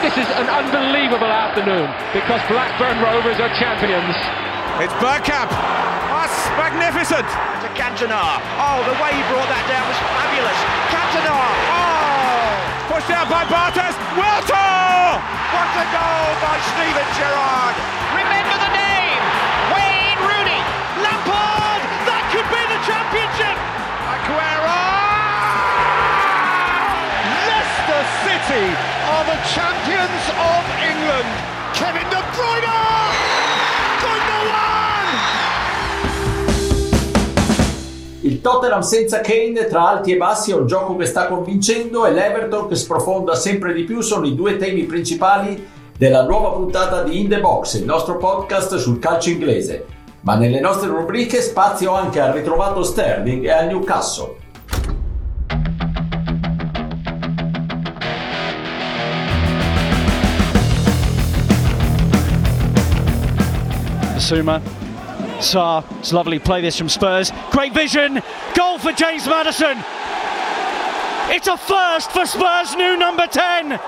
this is an unbelievable afternoon because Blackburn Rovers are champions. It's Bergkamp. That's magnificent. To Cantona. Oh, the way he brought that down was fabulous. Cantona. Oh! Pushed out by Bartes. Wiltor! What a goal by Steven Gerrard. Remember the name. Wayne Rooney. Lampard. That could be the championship. Aguero! Leicester City are the champions of England. Kevin De Bruyne. Il Tottenham senza Kane tra alti e bassi è un gioco che sta convincendo e l'Everton che sprofonda sempre di più sono i due temi principali della nuova puntata di In The Box, il nostro podcast sul calcio inglese. Ma nelle nostre rubriche spazio anche al ritrovato Sterling e al Newcastle. Suma. Saar, it's lovely play this from Spurs. Great vision, goal for James Madison. It's a first for Spurs' new number 10.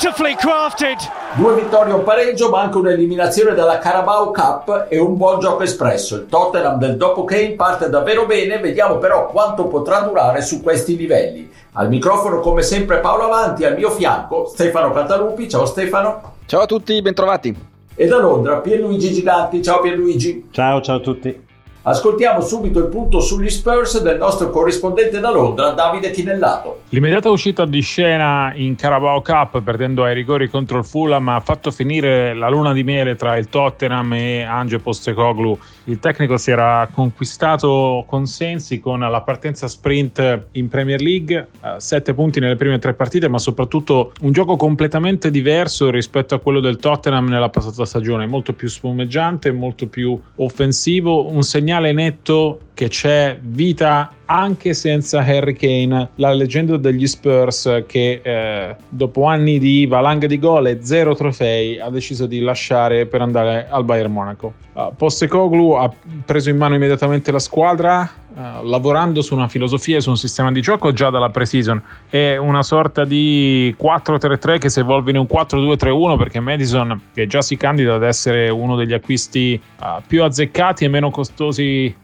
Beautifully crafted. Due vittorie un pareggio, ma anche un'eliminazione dalla Carabao Cup e un buon gioco espresso. Il Tottenham del dopo Kane parte davvero bene, vediamo però quanto potrà durare su questi livelli. Al microfono come sempre Paolo Avanti, al mio fianco Stefano Cantalupi. Ciao Stefano. Ciao a tutti, bentrovati. E da Londra Pierluigi Giganti. Ciao Pierluigi. Ciao, ciao a tutti. Ascoltiamo subito il punto sugli Spurs del nostro corrispondente da Londra, Davide Chinellato. L'immediata uscita di scena in Carabao Cup perdendo ai rigori contro il Fulham ha fatto finire la luna di miele tra il Tottenham e Ange Postecoglou. Il tecnico si era conquistato consensi con la partenza sprint in Premier League, eh, sette punti nelle prime tre partite, ma soprattutto un gioco completamente diverso rispetto a quello del Tottenham nella passata stagione, molto più spumeggiante, molto più offensivo, un segnale netto che c'è vita anche senza Harry Kane, la leggenda degli Spurs che eh, dopo anni di valanga di gol e zero trofei ha deciso di lasciare per andare al Bayern Monaco. Uh, Postecoglou ha preso in mano immediatamente la squadra uh, lavorando su una filosofia e su un sistema di gioco già dalla pre-season. È una sorta di 4-3-3 che si evolve in un 4-2-3-1 perché Madison, che già si candida ad essere uno degli acquisti uh, più azzeccati e meno costosi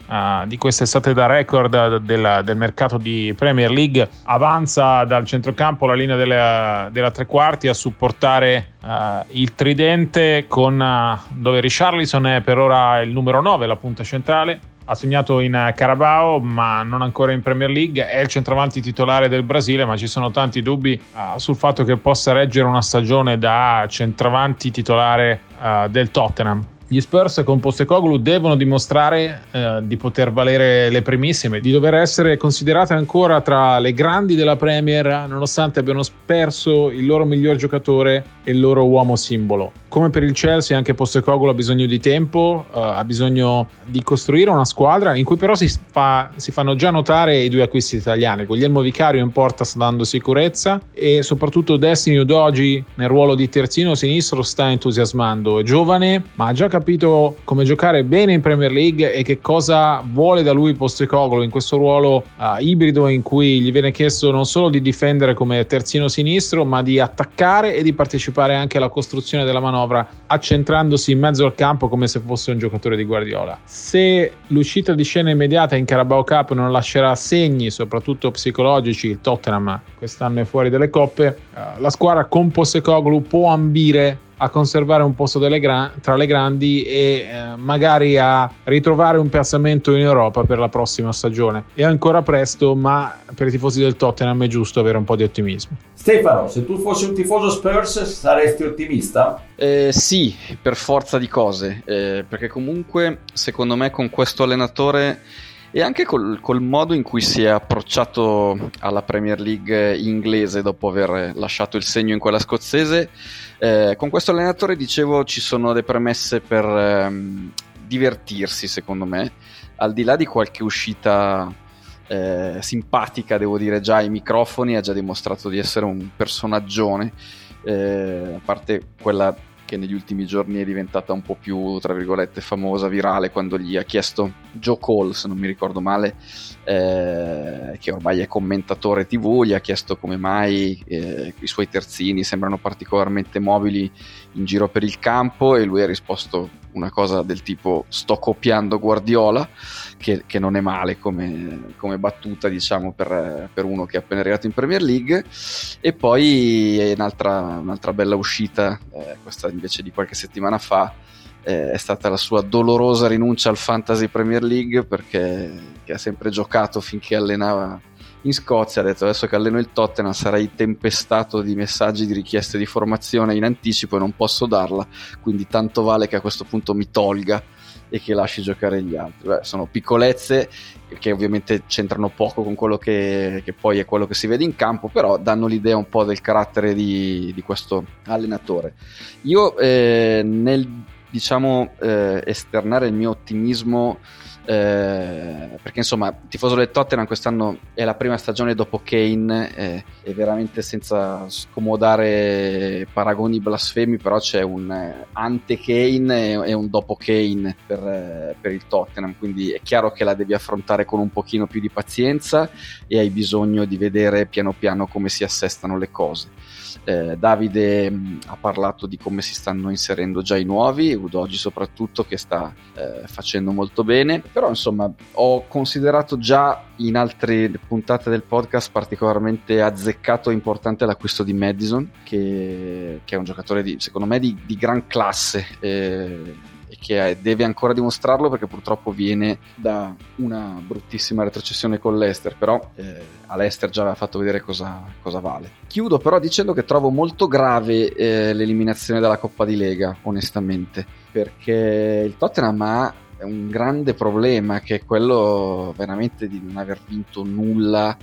di quest'estate da record della, del mercato di Premier League, avanza dal centrocampo la linea della, della tre quarti a supportare il tridente con dove Richarlison è per ora il numero 9, la punta centrale, ha segnato in Carabao ma non ancora in Premier League, è il centravanti titolare del Brasile ma ci sono tanti dubbi uh, sul fatto che possa reggere una stagione da centravanti titolare uh, del Tottenham. Gli Spurs con Postecoglou devono dimostrare eh, di poter valere le primissime, di dover essere considerate ancora tra le grandi della Premier, nonostante abbiano perso il loro miglior giocatore e il loro uomo simbolo. Come per il Chelsea, anche Postecoglou ha bisogno di tempo, uh, ha bisogno di costruire una squadra in cui però si, fa, si, fanno già notare i due acquisti italiani. Guglielmo Vicario in porta sta dando sicurezza e soprattutto Destiny Udogi nel ruolo di terzino sinistro sta entusiasmando. È giovane, ma ha già capito come giocare bene in Premier League e che cosa vuole da lui Postecoglou in questo ruolo uh, ibrido in cui gli viene chiesto non solo di difendere come terzino sinistro, ma di attaccare e di partecipare anche alla costruzione della manovra accentrandosi in mezzo al campo come se fosse un giocatore di Guardiola. Se l'uscita di scena immediata in Carabao Cup non lascerà segni, soprattutto psicologici, il Tottenham quest'anno è fuori dalle coppe, la squadra con Postecoglou può ambire a conservare un posto gra- tra le grandi e eh, magari a ritrovare un piazzamento in Europa per la prossima stagione. È ancora presto, ma per i tifosi del Tottenham è giusto avere un po' di ottimismo. Stefano, se tu fossi un tifoso Spurs saresti ottimista? Eh, sì, per forza di cose, eh, perché comunque secondo me con questo allenatore e anche col, col, modo in cui si è approcciato alla Premier League inglese dopo aver lasciato il segno in quella scozzese, eh, con questo allenatore dicevo ci sono le premesse per ehm, divertirsi secondo me, al di là di qualche uscita eh, simpatica devo dire già ai microfoni, ha già dimostrato di essere un personaggione, eh, a parte quella che negli ultimi giorni è diventata un po' più, tra virgolette, famosa, virale, quando gli ha chiesto Joe Cole, se non mi ricordo male, eh, che ormai è commentatore TV, gli ha chiesto come mai eh, i suoi terzini sembrano particolarmente mobili in giro per il campo e lui ha risposto una cosa del tipo sto copiando Guardiola, che, che non è male come, come battuta diciamo per, per, uno che è appena arrivato in Premier League. E poi un'altra, un'altra bella uscita, eh, questa invece di qualche settimana fa, eh, è stata la sua dolorosa rinuncia al Fantasy Premier League perché ha sempre giocato finché allenava in Scozia ha detto adesso che alleno il Tottenham sarai tempestato di messaggi di richieste di formazione in anticipo e non posso darla quindi tanto vale che a questo punto mi tolga e che lasci giocare gli altri. Beh, sono piccolezze che ovviamente c'entrano poco con quello che, che, poi è quello che si vede in campo però danno l'idea un po' del carattere di, di questo allenatore. Io eh, nel diciamo eh, esternare il mio ottimismo eh, perché insomma tifoso del Tottenham quest'anno è la prima stagione dopo Kane eh, e veramente senza scomodare paragoni blasfemi però c'è un eh, ante Kane e, un dopo Kane per, eh, per, il Tottenham quindi è chiaro che la devi affrontare con un pochino più di pazienza e hai bisogno di vedere piano piano come si assestano le cose eh, Davide mh, mm, ha parlato di come si stanno inserendo già i nuovi, Udogi soprattutto che sta eh, facendo molto bene, però insomma ho considerato già in altre puntate del podcast particolarmente azzeccato e importante l'acquisto di Madison che, che è un giocatore di, secondo me di, di gran classe. Eh, che deve ancora dimostrarlo perché purtroppo viene da una bruttissima retrocessione con l'Ester, però eh, all'Ester già aveva fatto vedere cosa, cosa, vale. Chiudo però dicendo che trovo molto grave eh, l'eliminazione dalla Coppa di Lega, onestamente, perché il Tottenham ha un grande problema che è quello veramente di non aver vinto nulla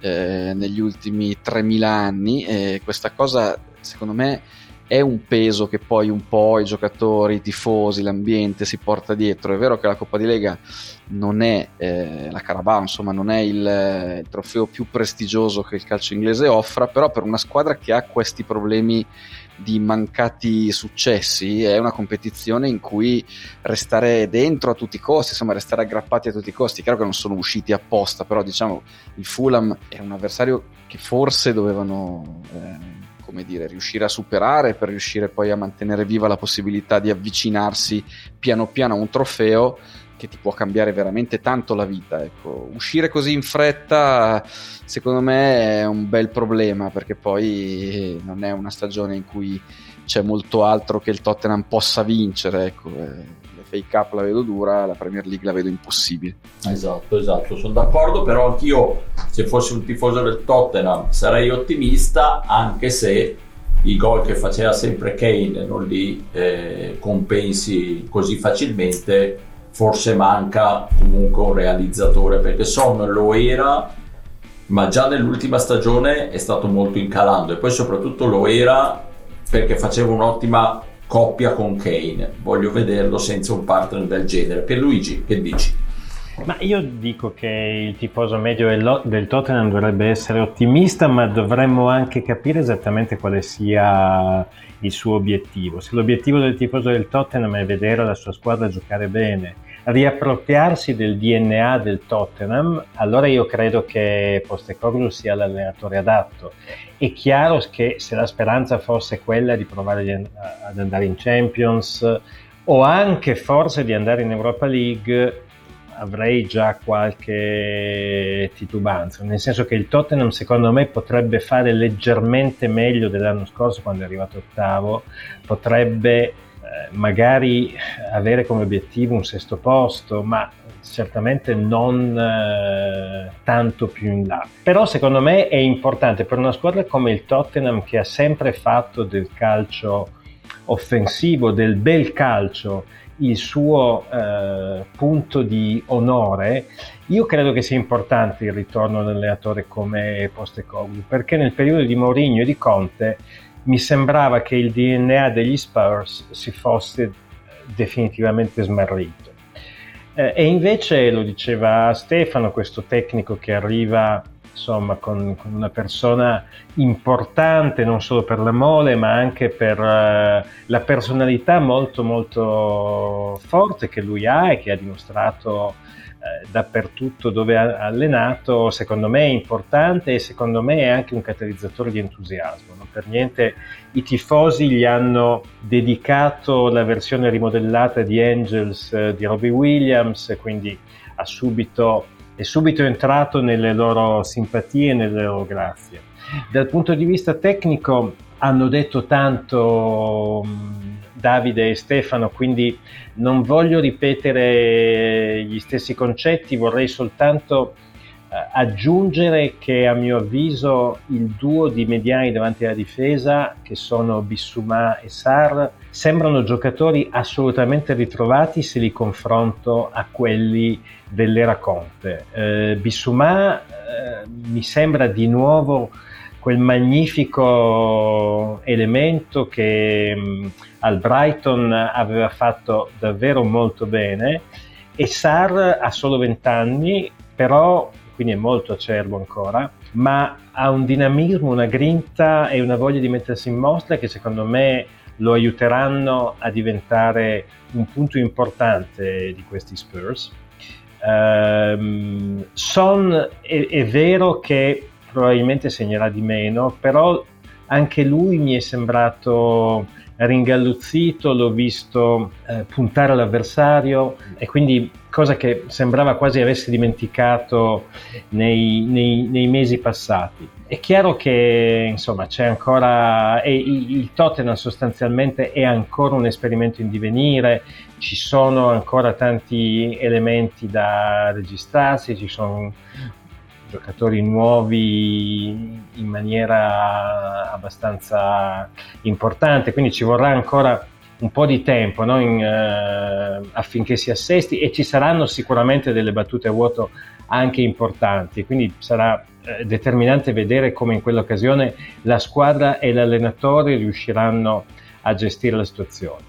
eh, negli ultimi 3000 anni e questa cosa secondo me è un peso che poi un po' i giocatori, i tifosi, l'ambiente si porta dietro. È vero che la Coppa di Lega non è eh, la Carabao, insomma, non è il, il, trofeo più prestigioso che il calcio inglese offra, però per una squadra che ha questi problemi di mancati successi è una competizione in cui restare dentro a tutti i costi, insomma, restare aggrappati a tutti i costi. Chiaro che non sono usciti apposta, però diciamo il Fulham è un avversario che forse dovevano. Eh, come dire, riuscire a superare per riuscire poi a mantenere viva la possibilità di avvicinarsi piano piano a un trofeo che ti può cambiare veramente tanto la vita. Ecco. Uscire così in fretta, secondo me, è un bel problema perché poi non è una stagione in cui c'è molto altro che il Tottenham possa vincere. Ecco. FA Cup la vedo dura, la Premier League la vedo impossibile. Esatto, esatto, sono d'accordo, però anch'io se fossi un tifoso del Tottenham sarei ottimista, anche se i gol che faceva sempre Kane non li eh, compensi così facilmente, forse manca comunque un realizzatore, perché Son lo era, ma già nell'ultima stagione è stato molto incalando e poi soprattutto lo era perché faceva un'ottima coppia con Kane. Voglio vederlo senza un partner del genere. Per Luigi, che dici? Ma io dico che il tifoso medio del Tottenham dovrebbe essere ottimista, ma dovremmo anche capire esattamente quale sia il suo obiettivo. Se l'obiettivo del tifoso del Tottenham è vedere la sua squadra giocare bene, riappropriarsi del DNA del Tottenham, allora io credo che Postecoglou sia l'allenatore adatto. È chiaro che se la speranza fosse quella di provare ad andare in Champions o anche forse di andare in Europa League, avrei già qualche titubanza, nel senso che il Tottenham secondo me potrebbe fare leggermente meglio dell'anno scorso quando è arrivato ottavo, potrebbe magari avere come obiettivo un sesto posto, ma certamente non eh, tanto più in là. Però secondo me è importante per una squadra come il Tottenham che ha sempre fatto del calcio offensivo, del bel calcio, il suo eh, punto di onore, io credo che sia importante il ritorno di un allenatore come Postecoglou, perché nel periodo di Mourinho e di Conte mi sembrava che il DNA degli Spurs si fosse definitivamente smarrito. Eh, e invece lo diceva Stefano, questo tecnico che arriva insomma, con, con, una persona importante non solo per la mole ma anche per uh, la personalità molto molto forte che lui ha e che ha dimostrato dappertutto dove ha allenato, secondo me è importante e secondo me è anche un catalizzatore di entusiasmo. Non per niente i tifosi gli hanno dedicato la versione rimodellata di Angels uh, di Robbie Williams, quindi subito è subito entrato nelle loro simpatie e nelle loro grazie. Dal punto di vista tecnico hanno detto tanto Davide e Stefano, quindi non voglio ripetere gli stessi concetti, vorrei soltanto eh, aggiungere che a mio avviso il duo di mediani davanti alla difesa, che sono Bissumà e Sar, sembrano giocatori assolutamente ritrovati se li confronto a quelli dell'era Conte. Eh, Bissumà eh, mi sembra di nuovo quel magnifico elemento che mh, mm, al Brighton aveva fatto davvero molto bene e Sar ha solo 20 anni, però quindi è molto acerbo ancora, ma ha un dinamismo, una grinta e una voglia di mettersi in mostra che secondo me lo aiuteranno a diventare un punto importante di questi Spurs. Um, Son è, è vero che probabilmente segnerà di meno, però anche lui mi è sembrato ringalluzzito, l'ho visto eh, puntare all'avversario e quindi cosa che sembrava quasi avesse dimenticato nei, nei, nei mesi passati. È chiaro che insomma c'è ancora, e il Tottenham sostanzialmente è ancora un esperimento in divenire, ci sono ancora tanti elementi da registrarsi, ci sono giocatori nuovi in maniera abbastanza importante, quindi ci vorrà ancora un po' di tempo no? In, uh, affinché si assesti e ci saranno sicuramente delle battute a vuoto anche importanti, quindi sarà uh, determinante vedere come in quell'occasione la squadra e l'allenatore riusciranno a gestire la situazione.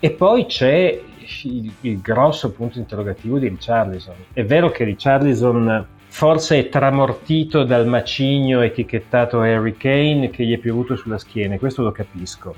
E poi c'è il, il grosso punto interrogativo di Richarlison. È vero che Richarlison forse è tramortito dal macigno etichettato Harry Kane che gli è piovuto sulla schiena, questo lo capisco,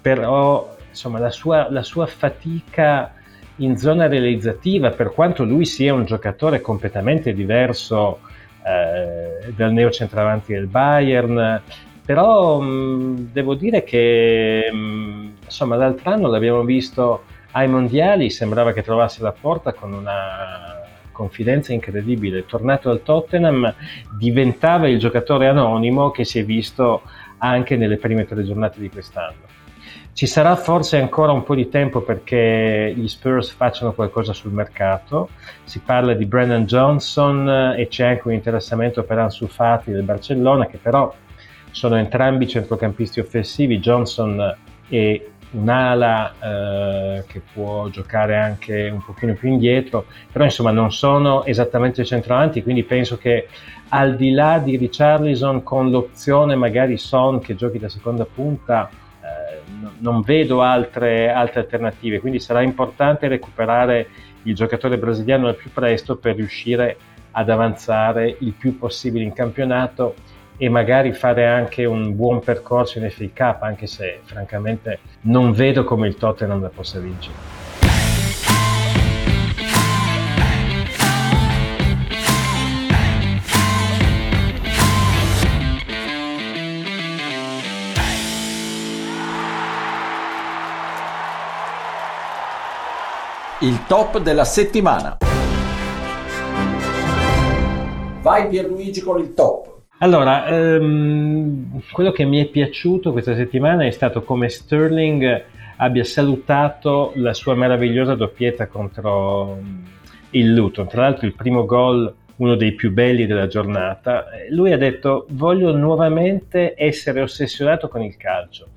però insomma la sua, la sua fatica in zona realizzativa, per quanto lui sia un giocatore completamente diverso eh, dal neocentravanti del Bayern, però mh, devo dire che mh, insomma l'altro anno l'abbiamo visto ai mondiali, sembrava che trovasse la porta con una confidenza incredibile. Tornato al Tottenham, diventava il giocatore anonimo che si è visto anche nelle prime tre giornate di quest'anno. Ci sarà forse ancora un po' di tempo perché gli Spurs facciano qualcosa sul mercato. Si parla di Brennan Johnson e c'è anche un interessamento per Ansu Fati del Barcellona, che però sono entrambi centrocampisti offensivi. Johnson e un'ala eh, che può giocare anche un pochino più indietro, però insomma non sono esattamente centravanti, quindi penso che al di là di Richarlison con l'opzione magari Son che giochi da seconda punta, eh, non vedo altre, altre alternative, quindi sarà importante recuperare il giocatore brasiliano al più presto per riuscire ad avanzare il più possibile in campionato e magari fare anche un buon percorso in FA Cup, anche se francamente non vedo come il Tottenham la possa vincere. Il top della settimana. Vai Pierluigi con il top. Allora, ehm, quello che mi è piaciuto questa settimana è stato come Sterling abbia salutato la sua meravigliosa doppietta contro mm, il Luton. Tra l'altro il primo gol, uno dei più belli della giornata. Lui ha detto voglio nuovamente essere ossessionato con il calcio.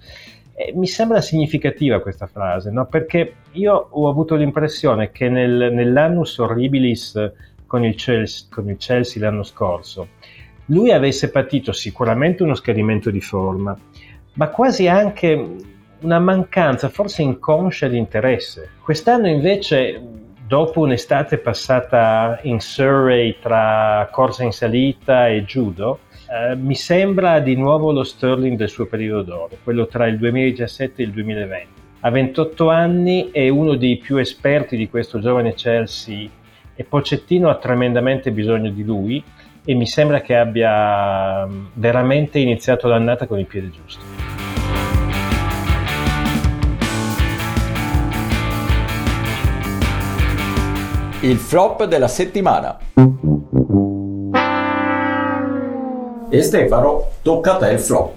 E mi sembra significativa questa frase, no? perché io ho avuto l'impressione che nel, nell'annus horribilis con il Chelsea, con il Chelsea l'anno scorso, lui avesse patito sicuramente uno scadimento di forma, ma quasi anche una mancanza, forse inconscia di interesse. Quest'anno invece dopo un'estate passata in Surrey tra corsa in salita e judo, eh, mi sembra di nuovo lo Sterling del suo periodo d'oro, quello tra il 2017 e il 2020. Ha 28 anni, è uno dei più esperti di questo giovane Chelsea e Pocettino ha tremendamente bisogno di lui e mi sembra che abbia mm, veramente iniziato l'annata con il piede giusto. Il flop della settimana. E Stefano, tocca a te il flop.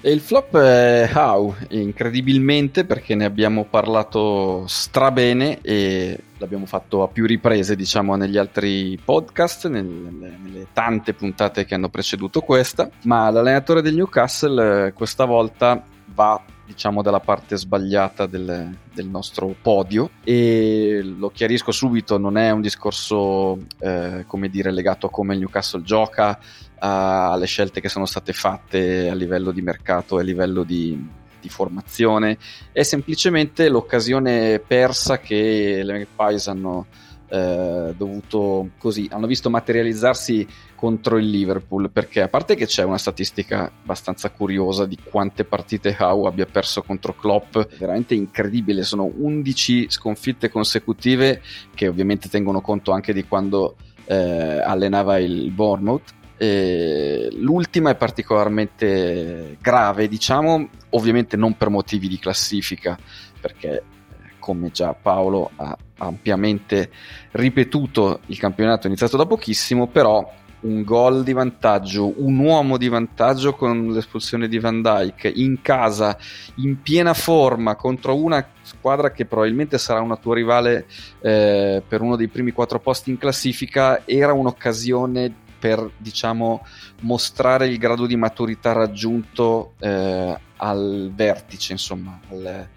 E il flop è How, incredibilmente perché ne abbiamo parlato strabene e l'abbiamo fatto a più riprese, diciamo, negli altri podcast, nelle, nelle tante puntate che hanno preceduto questa, ma l'allenatore del Newcastle eh, questa volta va diciamo dalla parte sbagliata del, del, nostro podio. E lo chiarisco subito non è un discorso eh, come dire legato a come il Newcastle gioca alle scelte che sono state fatte a livello di mercato e a livello di, di formazione. È semplicemente l'occasione persa che le Magpies hanno eh, dovuto così hanno visto materializzarsi contro il Liverpool perché a parte che c'è una statistica abbastanza curiosa di quante partite Howe abbia perso contro Klopp veramente incredibile. Sono 11 sconfitte consecutive che ovviamente tengono conto anche di quando eh, allenava il Bournemouth e l'ultima è particolarmente grave diciamo ovviamente non per motivi di classifica perché come già Paolo ha ampiamente ripetuto, il campionato è iniziato da pochissimo, però un gol di vantaggio, un uomo di vantaggio con l'espulsione di Van Dyke in casa, in piena forma contro una squadra che probabilmente sarà una tua rivale eh, per uno dei primi quattro posti in classifica, era un'occasione per diciamo mostrare il grado di maturità raggiunto eh, al vertice, insomma, al,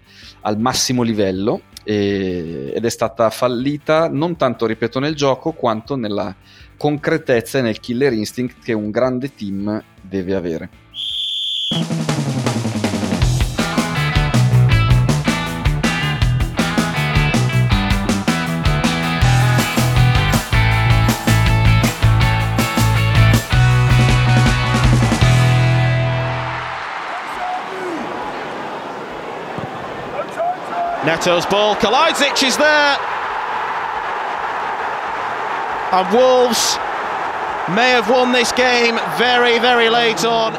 al massimo livello e, ed è stata fallita non tanto, ripeto, nel gioco quanto nella concretezza e nel killer instinct che un grande team deve avere. Neto's ball, Kalajdzic is there. And Wolves may have won this game very, very late on.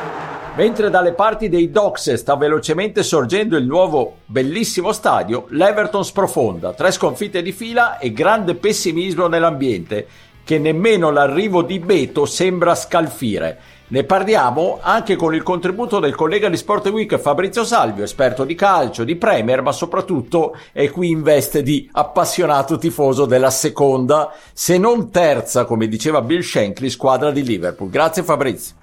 Mentre dalle parti dei Docks sta velocemente sorgendo il nuovo bellissimo stadio, l'Everton sprofonda, tre sconfitte di fila e grande pessimismo nell'ambiente, che nemmeno l'arrivo di Beto sembra scalfire. Ne parliamo anche con il contributo del collega di Sport Week Fabrizio Salvio, esperto di calcio, di Premier, ma soprattutto è qui in veste di appassionato tifoso della seconda, se non terza, come diceva Bill Shankly, squadra di Liverpool. Grazie Fabrizio.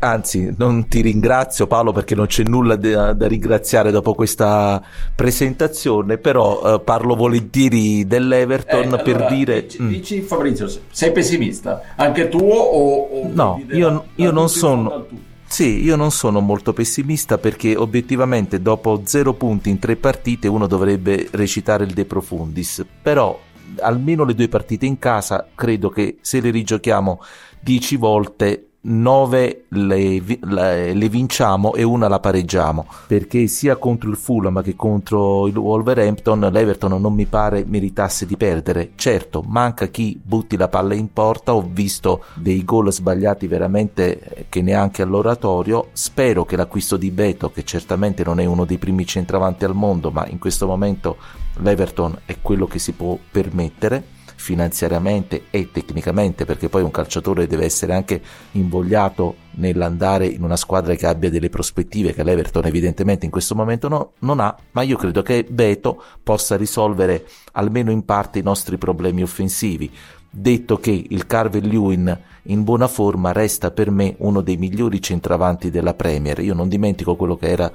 Anzi, non ti ringrazio Paolo perché non c'è nulla da, da ringraziare dopo questa presentazione, però eh, parlo volentieri dell'Everton eh, per allora, dire... Dici, mm. dici, Fabrizio, sei pessimista? Anche tu o... o no, io, io non sono... Sì, io non sono molto pessimista perché obiettivamente dopo zero punti in tre partite uno dovrebbe recitare il De Profundis, però almeno le due partite in casa credo che se le rigiochiamo dieci volte 9 le, le, le, vinciamo e una la pareggiamo. Perché sia contro il Fulham che contro il Wolverhampton l'Everton non mi pare meritasse di perdere. Certo manca chi butti la palla in porta ho visto dei gol sbagliati veramente che neanche all'oratorio. Spero che l'acquisto di Beto che certamente non è uno dei primi centravanti al mondo ma in questo momento l'Everton è quello che si può permettere finanziariamente e tecnicamente perché poi un calciatore deve essere anche invogliato nell'andare in una squadra che abbia delle prospettive che l'Everton evidentemente in questo momento no, non ha ma io credo che Beto possa risolvere almeno in parte i nostri problemi offensivi. Detto che il Carvel Lewin in buona forma resta per me uno dei migliori centravanti della Premier. Io non dimentico quello che era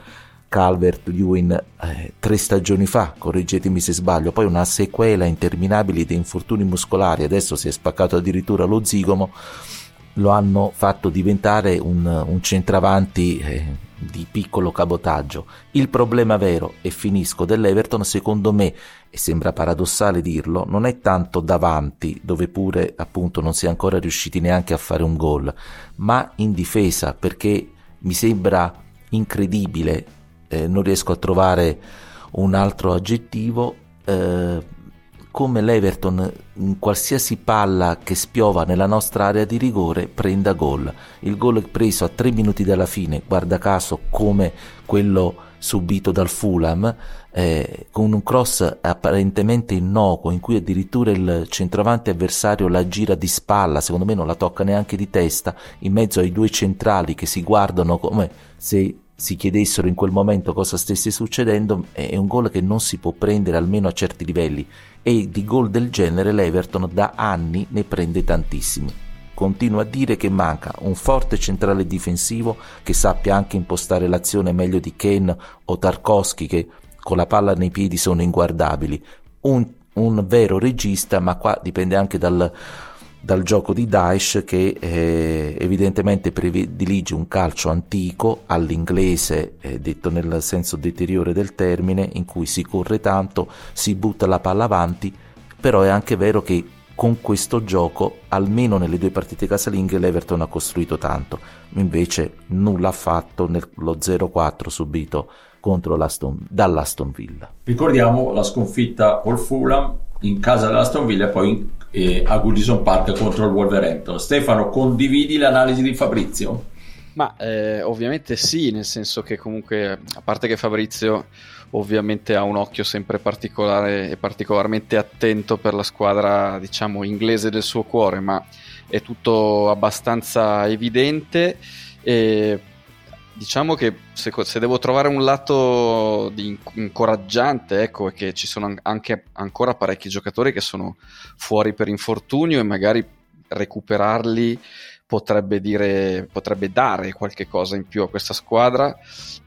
Calvert Lewin eh, tre stagioni fa, correggetemi se sbaglio, poi una sequela interminabile di infortuni muscolari, adesso si è spaccato addirittura lo zigomo, lo hanno fatto diventare un, un centravanti eh, di piccolo cabotaggio. Il problema vero, e finisco, dell'Everton, secondo me, e sembra paradossale dirlo, non è tanto davanti, dove pure appunto non si è ancora riusciti neanche a fare un gol, ma in difesa, perché mi sembra incredibile, eh, non riesco a trovare un altro aggettivo, eh, come l'Everton in qualsiasi palla che spiova nella nostra area di rigore prenda gol. Il gol preso a tre minuti dalla fine, guarda caso come quello subito dal Fulham, eh, con un cross apparentemente innocuo in cui addirittura il centravanti avversario la gira di spalla, secondo me non la tocca neanche di testa, in mezzo ai due centrali che si guardano come se si chiedessero in quel momento cosa stesse succedendo, è un gol che non si può prendere almeno a certi livelli e di gol del genere l'Everton da anni ne prende tantissimi. Continuo a dire che manca un forte centrale difensivo che sappia anche impostare l'azione meglio di Kane o Tarkovsky che con la palla nei piedi sono inguardabili, un, un vero regista ma qua dipende anche dal, dal gioco di Daesh che eh, evidentemente predilige un calcio antico all'inglese, eh, detto nel senso deteriore del termine, in cui si corre tanto, si butta la palla avanti, però è anche vero che con questo gioco, almeno nelle due partite casalinghe, l'Everton ha costruito tanto, invece nulla ha fatto nello 0-4 subito contro l'Aston, dall'Aston Villa. Ricordiamo la sconfitta col Fulham in casa dell'Aston Villa e poi eh, a Goodison Park contro il Wolverhampton. Stefano, condividi l'analisi di Fabrizio? Ma eh, ovviamente sì, nel senso che comunque, a parte che Fabrizio ovviamente ha un occhio sempre particolare e particolarmente attento per la squadra, diciamo, inglese del suo cuore, ma è tutto abbastanza evidente. E diciamo che se, se, devo trovare un lato incoraggiante, ecco, è che ci sono anche ancora parecchi giocatori che sono fuori per infortunio e magari recuperarli potrebbe, dire, potrebbe dare qualche cosa in più a questa squadra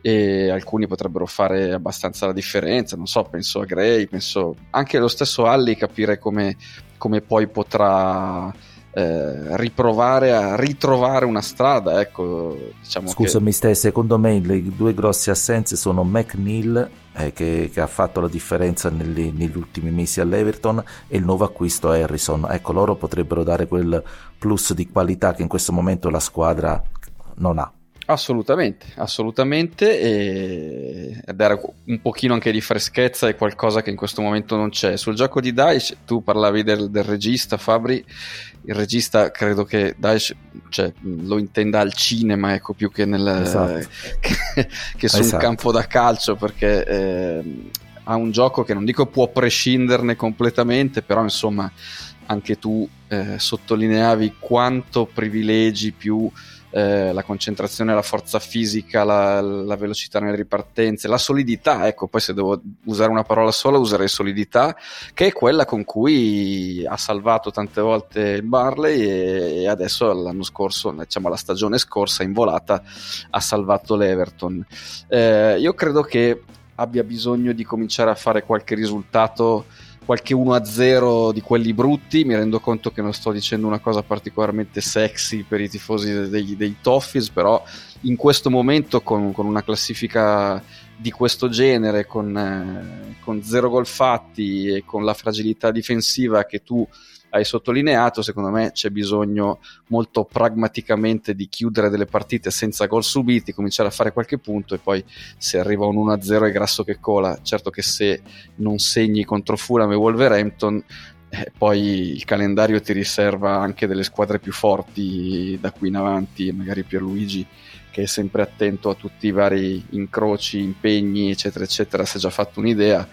e alcuni potrebbero fare abbastanza la differenza, non so, penso a Gray, penso anche allo stesso Alli capire come, come poi potrà eh, riprovare a ritrovare una strada. Ecco, diciamo Scusami, che... Ste, secondo me le due grosse assenze sono McNeil, eh, che, che, ha fatto la differenza negli, negli, ultimi mesi all'Everton, e il nuovo acquisto Harrison. Ecco, loro potrebbero dare quel plus di qualità che in questo momento la squadra non ha. Assolutamente, assolutamente e dare un pochino anche di freschezza è qualcosa che in questo momento non c'è. Sul gioco di Daesh tu parlavi del, del regista Fabri, il regista credo che Daesh cioè, lo intenda al cinema ecco, più che, nel, esatto. che, che sul esatto. campo da calcio perché eh, ha un gioco che non dico può prescinderne completamente, però insomma anche tu eh, sottolineavi quanto privilegi più eh, la concentrazione, la forza fisica, la, la, velocità nelle ripartenze, la solidità, ecco, poi se devo usare una parola sola userei solidità, che è quella con cui ha salvato tante volte il Barley e, e adesso l'anno scorso, diciamo la stagione scorsa in volata, ha salvato l'Everton. Eh, io credo che abbia bisogno di cominciare a fare qualche risultato qualche 1-0 di quelli brutti, mi rendo conto che non sto dicendo una cosa particolarmente sexy per i tifosi dei, dei Toffees, però in questo momento con, con una classifica di questo genere, con, eh, con zero gol fatti e con la fragilità difensiva che tu hai sottolineato, secondo me c'è bisogno molto pragmaticamente di chiudere delle partite senza gol subiti, cominciare a fare qualche punto e poi se arriva un 1-0 è grasso che cola. Certo che se non segni contro Fulham e Wolverhampton eh, poi il calendario ti riserva anche delle squadre più forti da qui in avanti, magari Pierluigi che è sempre attento a tutti i vari incroci, impegni, eccetera, eccetera, si è già fatto un'idea.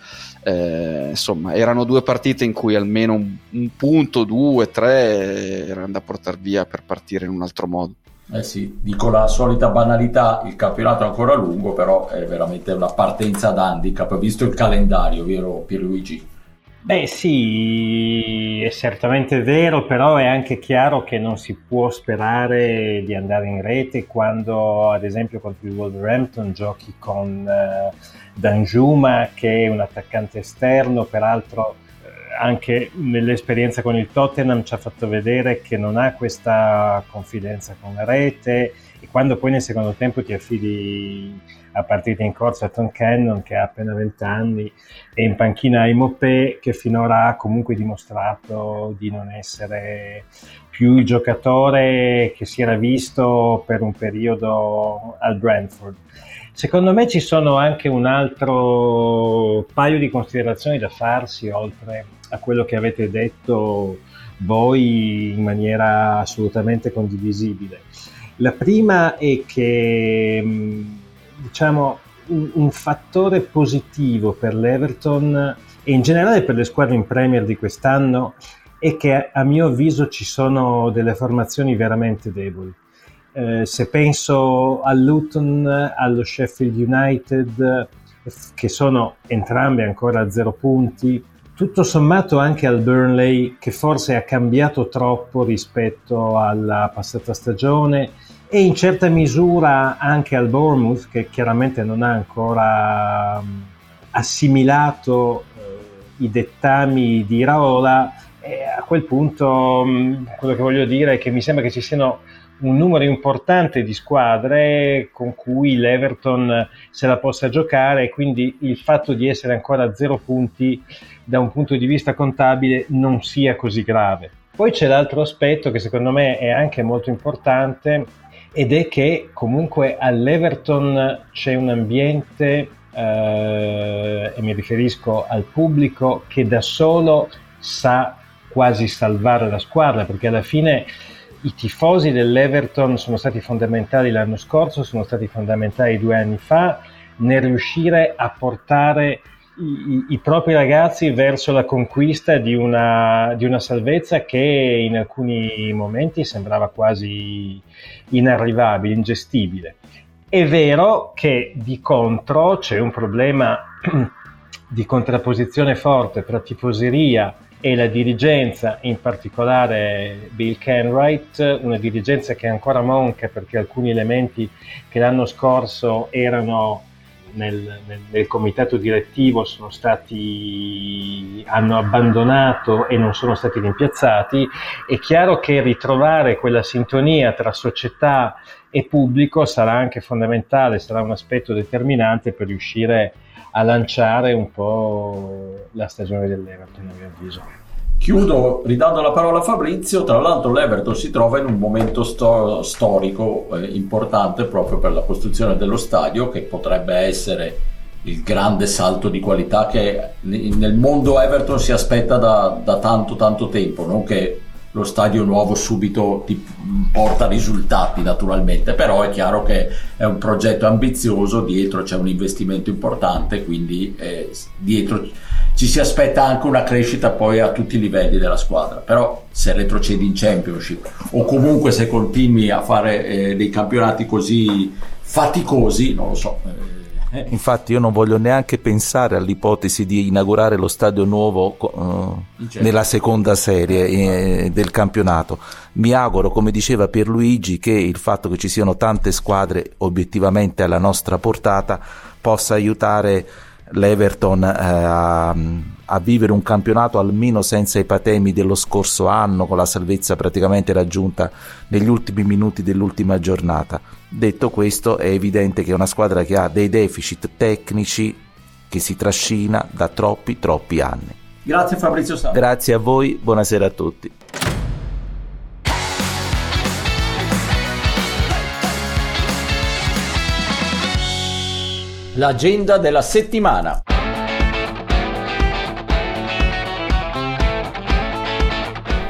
Eh, insomma, erano due partite in cui almeno un, un punto, due, tre erano da portare via per partire in un altro modo. Eh sì, dico la solita banalità, il campionato è ancora lungo, però è veramente una partenza ad handicap, visto il calendario, vero Pierluigi? Beh sì, è certamente vero, però è anche chiaro che non si può sperare di andare in rete quando ad esempio contro il Wolverhampton giochi con uh, Danjuma che è un attaccante esterno, peraltro uh, anche nell'esperienza con il Tottenham ci ha fatto vedere che non ha questa confidenza con la rete e quando poi nel secondo tempo ti affidi a partita in corsa a Tom Cannon che ha appena 20 anni e in panchina a Mopé che finora ha comunque dimostrato di non essere più il giocatore che si era visto per un periodo al Brentford. Secondo me ci sono anche un altro paio di considerazioni da farsi oltre a quello che avete detto voi in maniera assolutamente condivisibile. La prima è che diciamo un, un fattore positivo per l'Everton e in generale per le squadre in Premier di quest'anno è che a mio avviso ci sono delle formazioni veramente deboli eh, se penso al Luton, allo Sheffield United, che sono entrambi ancora a zero punti, tutto sommato anche al Burnley, che forse ha cambiato troppo rispetto alla passata stagione, e in certa misura anche al Bournemouth, che chiaramente non ha ancora mm, assimilato eh, i dettami di Raola, e a quel punto mh, mm, quello che voglio dire è che mi sembra che ci siano un numero importante di squadre con cui l'Everton se la possa giocare e quindi il fatto di essere ancora a zero punti da un punto di vista contabile non sia così grave. Poi c'è l'altro aspetto che secondo me è anche molto importante ed è che comunque all'Everton c'è un ambiente, eh, e mi riferisco al pubblico, che da solo sa quasi salvare la squadra perché alla fine i tifosi dell'Everton sono stati fondamentali l'anno scorso, sono stati fondamentali due anni fa nel riuscire a portare i, i propri ragazzi verso la conquista di una, di una, salvezza che in alcuni momenti sembrava quasi inarrivabile, ingestibile. È vero che di contro c'è un problema di contrapposizione forte tra tifoseria e la dirigenza, in particolare Bill Kenwright, una dirigenza che ancora monca perché alcuni elementi che l'anno scorso erano nel, nel, nel comitato direttivo stati, hanno abbandonato e non sono stati rimpiazzati, è chiaro che ritrovare quella sintonia tra società e pubblico sarà anche fondamentale, sarà un aspetto determinante per riuscire a lanciare un po' la stagione dell'Everton, a mio avviso. Chiudo ridando la parola a Fabrizio, tra l'altro l'Everton si trova in un momento sto- storico eh, importante proprio per la costruzione dello stadio che potrebbe essere il grande salto di qualità che nel mondo Everton si aspetta da, da tanto tanto tempo, non che lo stadio nuovo subito ti porta risultati naturalmente, però è chiaro che è un progetto ambizioso, dietro c'è un investimento importante, quindi eh, dietro ci si aspetta anche una crescita poi a tutti i livelli della squadra, però se retrocedi in Championship o comunque se continui a fare eh, dei campionati così faticosi, non lo so. Eh. Infatti io non voglio neanche pensare all'ipotesi di inaugurare lo stadio nuovo uh, nella seconda serie eh, del campionato. Mi auguro, come diceva Pierluigi, che il fatto che ci siano tante squadre obiettivamente alla nostra portata possa aiutare l'Everton eh, a, a, vivere un campionato almeno senza i patemi dello scorso anno, con la salvezza praticamente raggiunta negli ultimi minuti dell'ultima giornata. Detto questo, è evidente che è una squadra che ha dei deficit tecnici che si trascina da troppi, troppi anni. Grazie Fabrizio Sala. Grazie a voi, buonasera a tutti. L'agenda della settimana.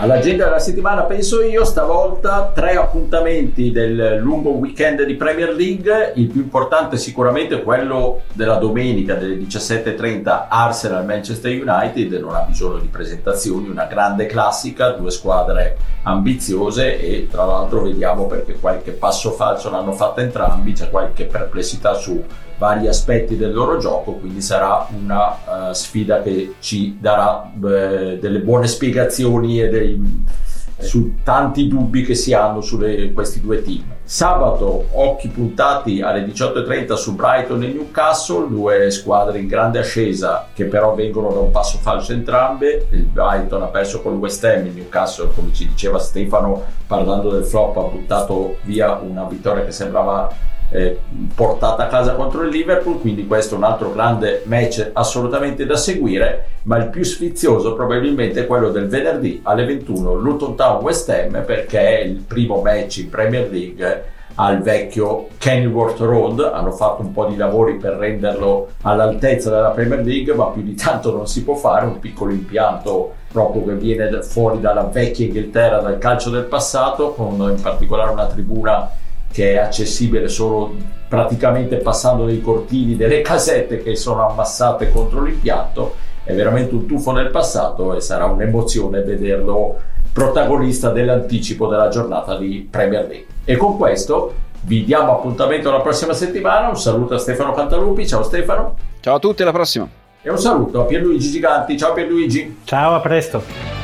All'agenda della settimana penso io, stavolta tre appuntamenti del lungo weekend di Premier League, il più importante sicuramente quello della domenica delle 17.30 Arsenal-Manchester United, non ha bisogno di presentazioni, una grande classica, due squadre ambiziose e tra l'altro vediamo perché qualche passo falso l'hanno fatto entrambi, c'è qualche perplessità su vari aspetti del loro gioco, quindi sarà una uh, sfida che ci darà uh, delle buone spiegazioni e dei, su tanti dubbi che si hanno su questi due team. Sabato occhi puntati alle 18.30 su Brighton e Newcastle, due squadre in grande ascesa che però vengono da un passo falso entrambe. Il Brighton ha perso con il West Ham, il Newcastle come ci diceva Stefano parlando del flop ha buttato via una vittoria che sembrava eh, portata a casa contro il Liverpool, quindi questo è un altro grande match assolutamente da seguire, ma il più sfizioso probabilmente è quello del venerdì alle 21 Luton Town West Ham perché è il primo match in Premier League al vecchio Kenilworth Road, hanno fatto un po' di lavori per renderlo all'altezza della Premier League, ma più di tanto non si può fare, un piccolo impianto proprio che viene fuori dalla vecchia Inghilterra, dal calcio del passato, con in particolare una tribuna che è accessibile solo praticamente passando dei cortili delle casette che sono ammassate contro l'impianto. È veramente un tuffo nel passato e sarà un'emozione vederlo protagonista dell'anticipo della giornata di Premier League. E con questo vi diamo appuntamento la prossima settimana. Un saluto a Stefano Cantalupi. Ciao Stefano. Ciao a tutti, alla prossima. E un saluto a Pierluigi Giganti. Ciao Pierluigi. Ciao, a presto.